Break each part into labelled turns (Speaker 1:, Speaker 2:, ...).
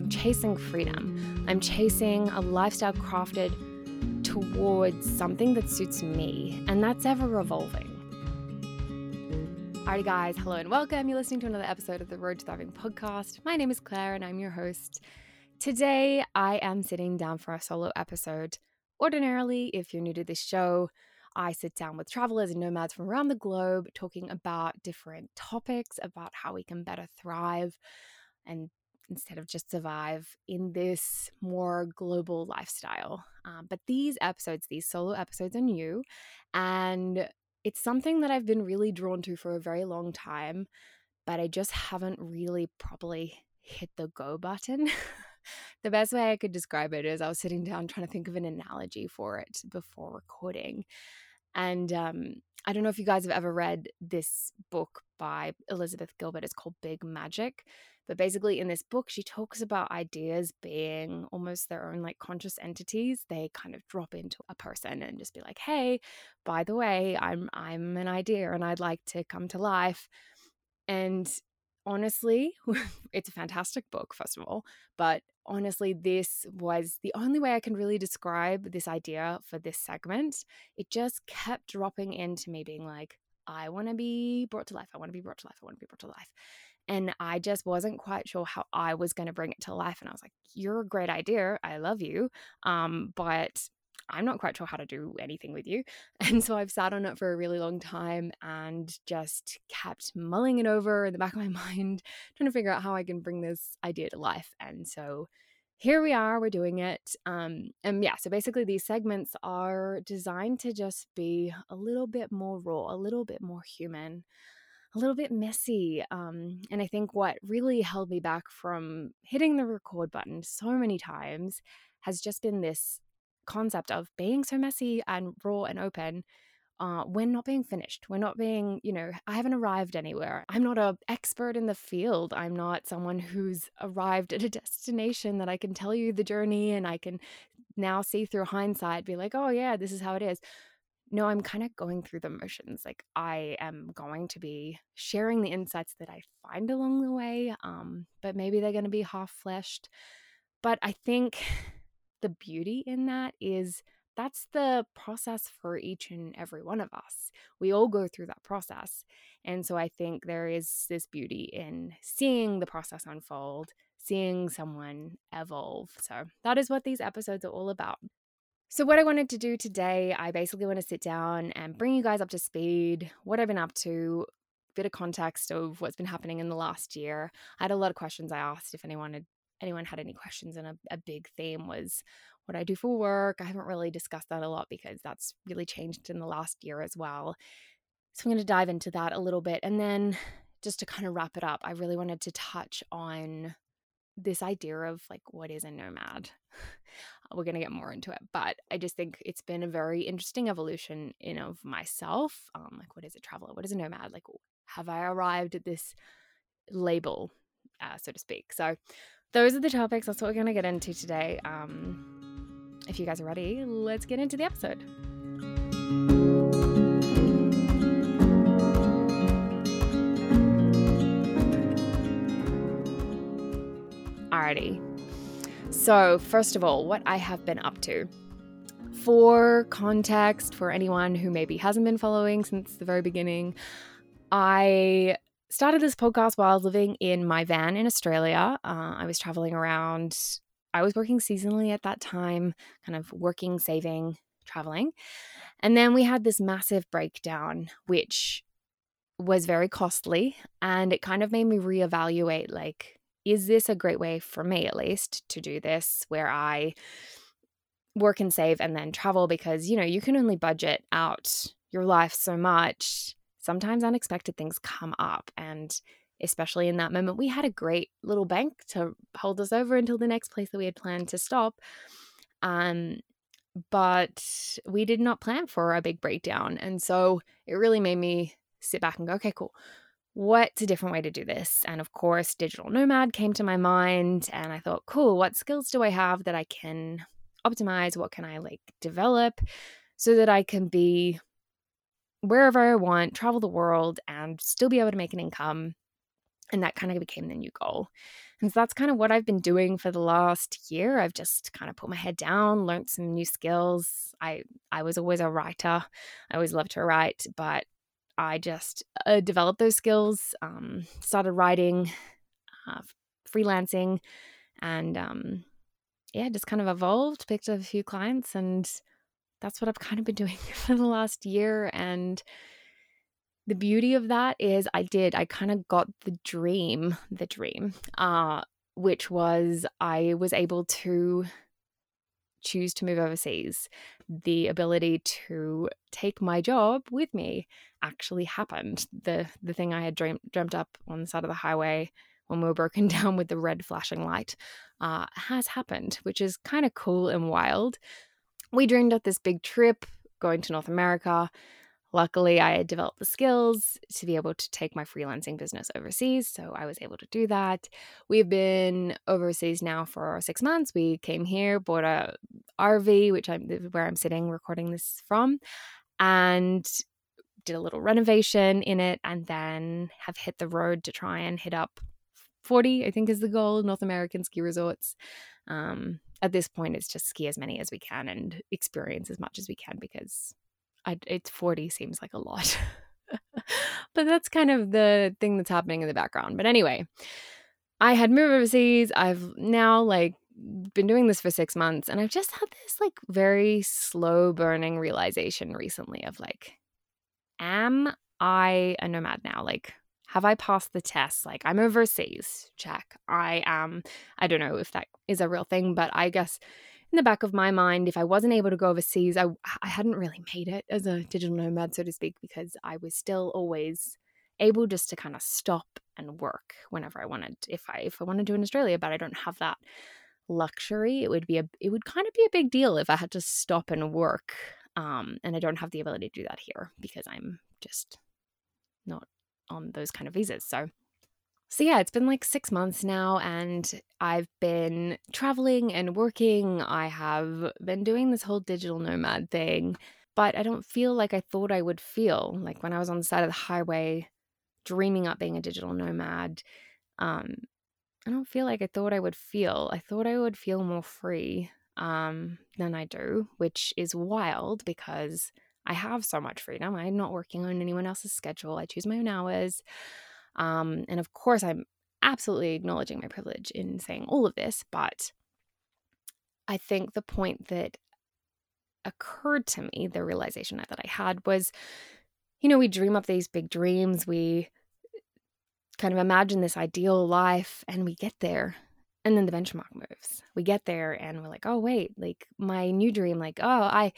Speaker 1: I'm chasing freedom. I'm chasing a lifestyle crafted towards something that suits me, and that's ever evolving. Alrighty, guys, hello and welcome. You're listening to another episode of the Road to Thriving podcast. My name is Claire, and I'm your host. Today, I am sitting down for a solo episode. Ordinarily, if you're new to this show, I sit down with travelers and nomads from around the globe talking about different topics, about how we can better thrive and instead of just survive in this more global lifestyle. Um, but these episodes, these solo episodes, are new. And it's something that I've been really drawn to for a very long time, but I just haven't really properly hit the go button. the best way I could describe it is I was sitting down trying to think of an analogy for it before recording. And um, I don't know if you guys have ever read this book by Elizabeth Gilbert. It's called Big Magic. But basically, in this book, she talks about ideas being almost their own like conscious entities. They kind of drop into a person and just be like, "Hey, by the way, I'm I'm an idea and I'd like to come to life." And honestly, it's a fantastic book, first of all. But honestly, this was the only way I can really describe this idea for this segment. It just kept dropping into me, being like, I want to be brought to life. I want to be brought to life. I want to be brought to life. And I just wasn't quite sure how I was going to bring it to life. And I was like, You're a great idea. I love you. Um, but I'm not quite sure how to do anything with you. And so I've sat on it for a really long time and just kept mulling it over in the back of my mind, trying to figure out how I can bring this idea to life. And so here we are, we're doing it. Um, and yeah, so basically, these segments are designed to just be a little bit more raw, a little bit more human a little bit messy. Um, and I think what really held me back from hitting the record button so many times has just been this concept of being so messy and raw and open. Uh, we're not being finished. We're not being, you know, I haven't arrived anywhere. I'm not an expert in the field. I'm not someone who's arrived at a destination that I can tell you the journey and I can now see through hindsight, be like, oh, yeah, this is how it is no, I'm kind of going through the motions. Like I am going to be sharing the insights that I find along the way, um, but maybe they're going to be half fleshed. But I think the beauty in that is that's the process for each and every one of us. We all go through that process. And so I think there is this beauty in seeing the process unfold, seeing someone evolve. So that is what these episodes are all about. So, what I wanted to do today, I basically want to sit down and bring you guys up to speed, what I've been up to, bit of context of what's been happening in the last year. I had a lot of questions I asked if anyone had anyone had any questions, and a, a big theme was what I do for work. I haven't really discussed that a lot because that's really changed in the last year as well. So, I'm going to dive into that a little bit. And then, just to kind of wrap it up, I really wanted to touch on this idea of like what is a nomad we're going to get more into it but i just think it's been a very interesting evolution in of myself um like what is a traveler what is a nomad like have i arrived at this label uh, so to speak so those are the topics that's what we're going to get into today um if you guys are ready let's get into the episode Alrighty. So, first of all, what I have been up to. For context, for anyone who maybe hasn't been following since the very beginning, I started this podcast while living in my van in Australia. Uh, I was traveling around. I was working seasonally at that time, kind of working, saving, traveling. And then we had this massive breakdown, which was very costly. And it kind of made me reevaluate like, is this a great way for me at least to do this where I work and save and then travel because you know you can only budget out your life so much sometimes unexpected things come up and especially in that moment we had a great little bank to hold us over until the next place that we had planned to stop um but we did not plan for a big breakdown and so it really made me sit back and go okay cool what's a different way to do this? And of course, digital nomad came to my mind, and I thought, cool, what skills do I have that I can optimize? What can I like develop so that I can be wherever I want, travel the world, and still be able to make an income? And that kind of became the new goal. And so that's kind of what I've been doing for the last year. I've just kind of put my head down, learned some new skills. I I was always a writer. I always loved to write, but I just uh, developed those skills, um, started writing, uh, freelancing, and um, yeah, just kind of evolved, picked up a few clients, and that's what I've kind of been doing for the last year. And the beauty of that is I did, I kind of got the dream, the dream, uh, which was I was able to choose to move overseas. The ability to take my job with me actually happened. The the thing I had dreamt dreamt up on the side of the highway when we were broken down with the red flashing light uh, has happened, which is kind of cool and wild. We dreamed up this big trip going to North America. Luckily, I had developed the skills to be able to take my freelancing business overseas, so I was able to do that. We've been overseas now for six months. We came here, bought a RV, which I'm where I'm sitting recording this from, and did a little renovation in it, and then have hit the road to try and hit up 40. I think is the goal. North American ski resorts. Um, at this point, it's just ski as many as we can and experience as much as we can because I, it's 40 seems like a lot. but that's kind of the thing that's happening in the background. But anyway, I had moved overseas. I've now like been doing this for 6 months and I've just had this like very slow burning realization recently of like am I a nomad now? Like have I passed the test? Like I'm overseas. Check. I am I don't know if that is a real thing, but I guess in the back of my mind, if I wasn't able to go overseas, I, I hadn't really made it as a digital nomad, so to speak, because I was still always able just to kind of stop and work whenever I wanted. If I if I wanted to in Australia, but I don't have that luxury, it would be a it would kind of be a big deal if I had to stop and work. Um, and I don't have the ability to do that here because I'm just not on those kind of visas. So so, yeah, it's been like six months now, and I've been traveling and working. I have been doing this whole digital nomad thing, but I don't feel like I thought I would feel like when I was on the side of the highway dreaming up being a digital nomad. Um, I don't feel like I thought I would feel. I thought I would feel more free um, than I do, which is wild because I have so much freedom. I'm not working on anyone else's schedule. I choose my own hours. Um, and of course, I'm absolutely acknowledging my privilege in saying all of this, but I think the point that occurred to me, the realization that I had was, you know, we dream up these big dreams, we kind of imagine this ideal life, and we get there. And then the benchmark moves. We get there and we're like, oh wait, like my new dream, like, oh, I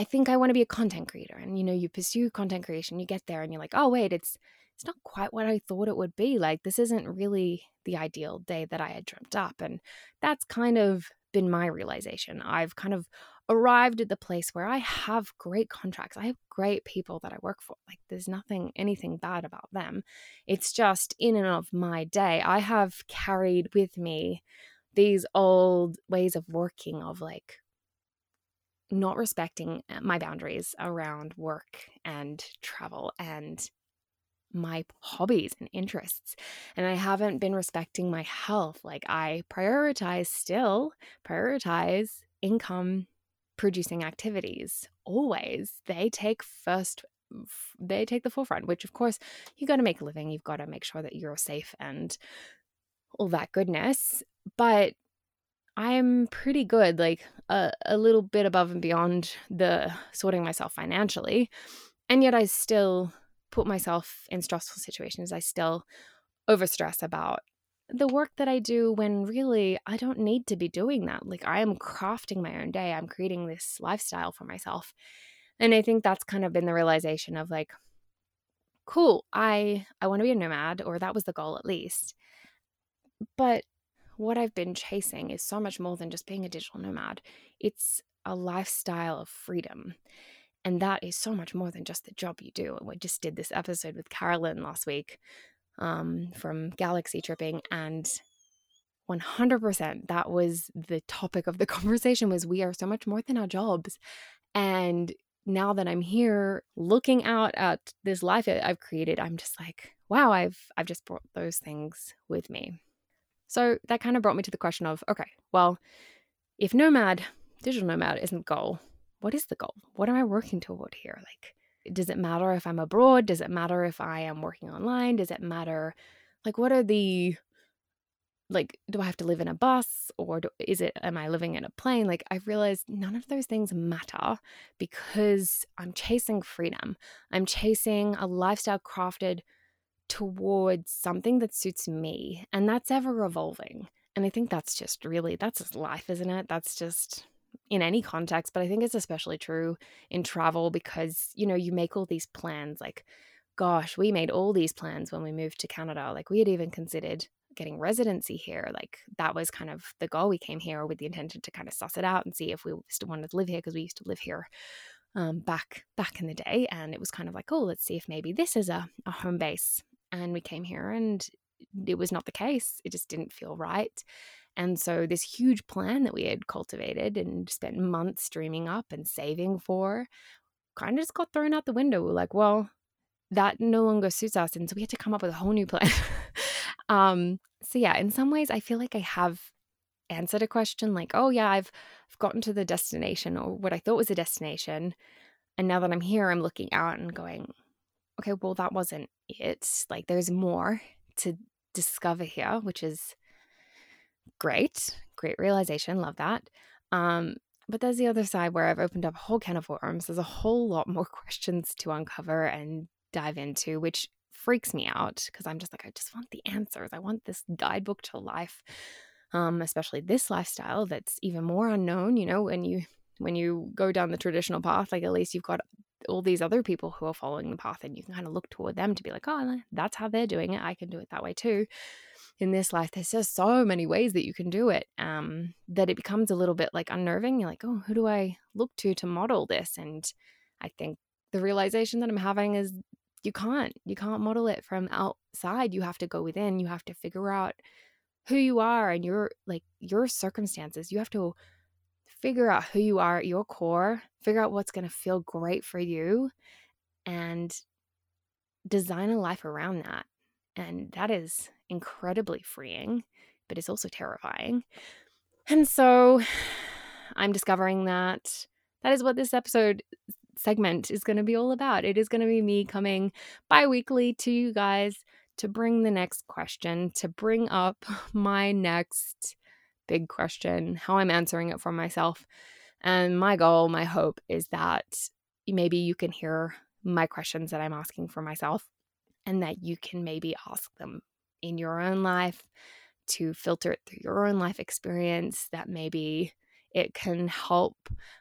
Speaker 1: I think I want to be a content creator. And you know, you pursue content creation, you get there and you're like, oh wait, it's it's not quite what I thought it would be. Like, this isn't really the ideal day that I had dreamt up. And that's kind of been my realization. I've kind of arrived at the place where I have great contracts. I have great people that I work for. Like, there's nothing, anything bad about them. It's just in and of my day, I have carried with me these old ways of working, of like, not respecting uh, my boundaries around work and travel and my hobbies and interests and i haven't been respecting my health like i prioritize still prioritize income producing activities always they take first they take the forefront which of course you got to make a living you've got to make sure that you're safe and all that goodness but i'm pretty good like a, a little bit above and beyond the sorting myself financially and yet i still put myself in stressful situations. I still overstress about the work that I do when really I don't need to be doing that. Like I am crafting my own day. I'm creating this lifestyle for myself. And I think that's kind of been the realization of like cool, I I want to be a nomad or that was the goal at least. But what I've been chasing is so much more than just being a digital nomad. It's a lifestyle of freedom. And that is so much more than just the job you do. And we just did this episode with Carolyn last week um, from Galaxy Tripping, and 100% that was the topic of the conversation was we are so much more than our jobs. And now that I'm here looking out at this life I've created, I'm just like, wow, I've I've just brought those things with me. So that kind of brought me to the question of, okay, well, if nomad, digital nomad isn't goal, what is the goal? What am I working toward here? Like, does it matter if I'm abroad? Does it matter if I am working online? Does it matter? Like, what are the like do i have to live in a bus or do, is it am i living in a plane like i've realized none of those things matter because i'm chasing freedom i'm chasing a lifestyle crafted towards something that suits me and that's ever evolving and i think that's just really that's just life isn't it that's just in any context but i think it's especially true in travel because you know you make all these plans like gosh we made all these plans when we moved to canada like we had even considered getting residency here, like that was kind of the goal. We came here with the intention to kind of suss it out and see if we still wanted to live here because we used to live here um, back back in the day, and it was kind of like, oh, let's see if maybe this is a, a home base. And we came here, and it was not the case. It just didn't feel right. And so, this huge plan that we had cultivated and spent months dreaming up and saving for kind of just got thrown out the window. We're like, well, that no longer suits us. And so, we had to come up with a whole new plan. Um, so yeah, in some ways, I feel like I have answered a question like, oh yeah, I've, I've gotten to the destination or what I thought was a destination. And now that I'm here, I'm looking out and going, okay, well, that wasn't it. Like there's more to discover here, which is great. Great realization. Love that. Um, but there's the other side where I've opened up a whole can of worms. There's a whole lot more questions to uncover and dive into, which freaks me out because I'm just like, I just want the answers. I want this guidebook to life, um, especially this lifestyle that's even more unknown. You know, when you when you go down the traditional path, like at least you've got all these other people who are following the path, and you can kind of look toward them to be like, oh, that's how they're doing it. I can do it that way too. In this life, there's just so many ways that you can do it um, that it becomes a little bit like unnerving. You're like, oh, who do I look to to model this? And I think the realization that I'm having is you can't you can't model it from outside you have to go within you have to figure out who you are and your like your circumstances you have to figure out who you are at your core figure out what's going to feel great for you and design a life around that and that is incredibly freeing but it's also terrifying and so i'm discovering that that is what this episode segment is going to be all about. It is going to be me coming bi weekly to you guys to bring the next question, to bring up my next big question, how I'm answering it for myself. And my goal, my hope is that maybe you can hear my questions that I'm asking for myself and that you can maybe ask them in your own life to filter it through your own life experience that maybe it can help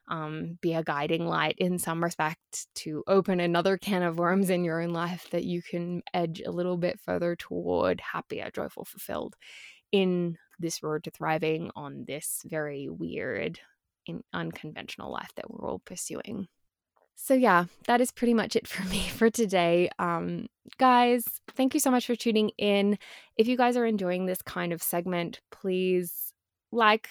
Speaker 1: um, be a guiding light in some respect to open another can of worms in your own life that you can edge a little bit further toward happier, joyful, fulfilled in this road to thriving on this very weird and unconventional life that we're all pursuing. So, yeah, that is pretty much it for me for today. Um, guys, thank you so much for tuning in. If you guys are enjoying this kind of segment, please like,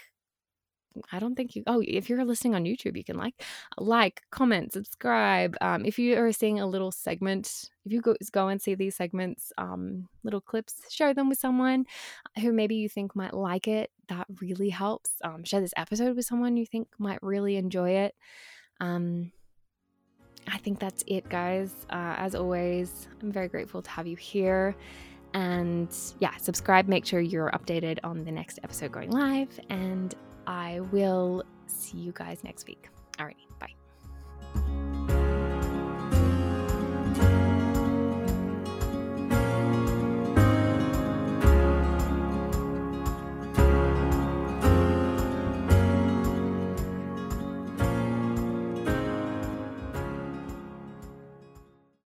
Speaker 1: I don't think you. Oh, if you're listening on YouTube, you can like, like, comment, subscribe. Um, if you are seeing a little segment, if you go go and see these segments, um, little clips, share them with someone who maybe you think might like it. That really helps. Um, share this episode with someone you think might really enjoy it. Um, I think that's it, guys. Uh, as always, I'm very grateful to have you here. And yeah, subscribe, make sure you're updated on the next episode going live. And I will see you guys next week. Alrighty, bye.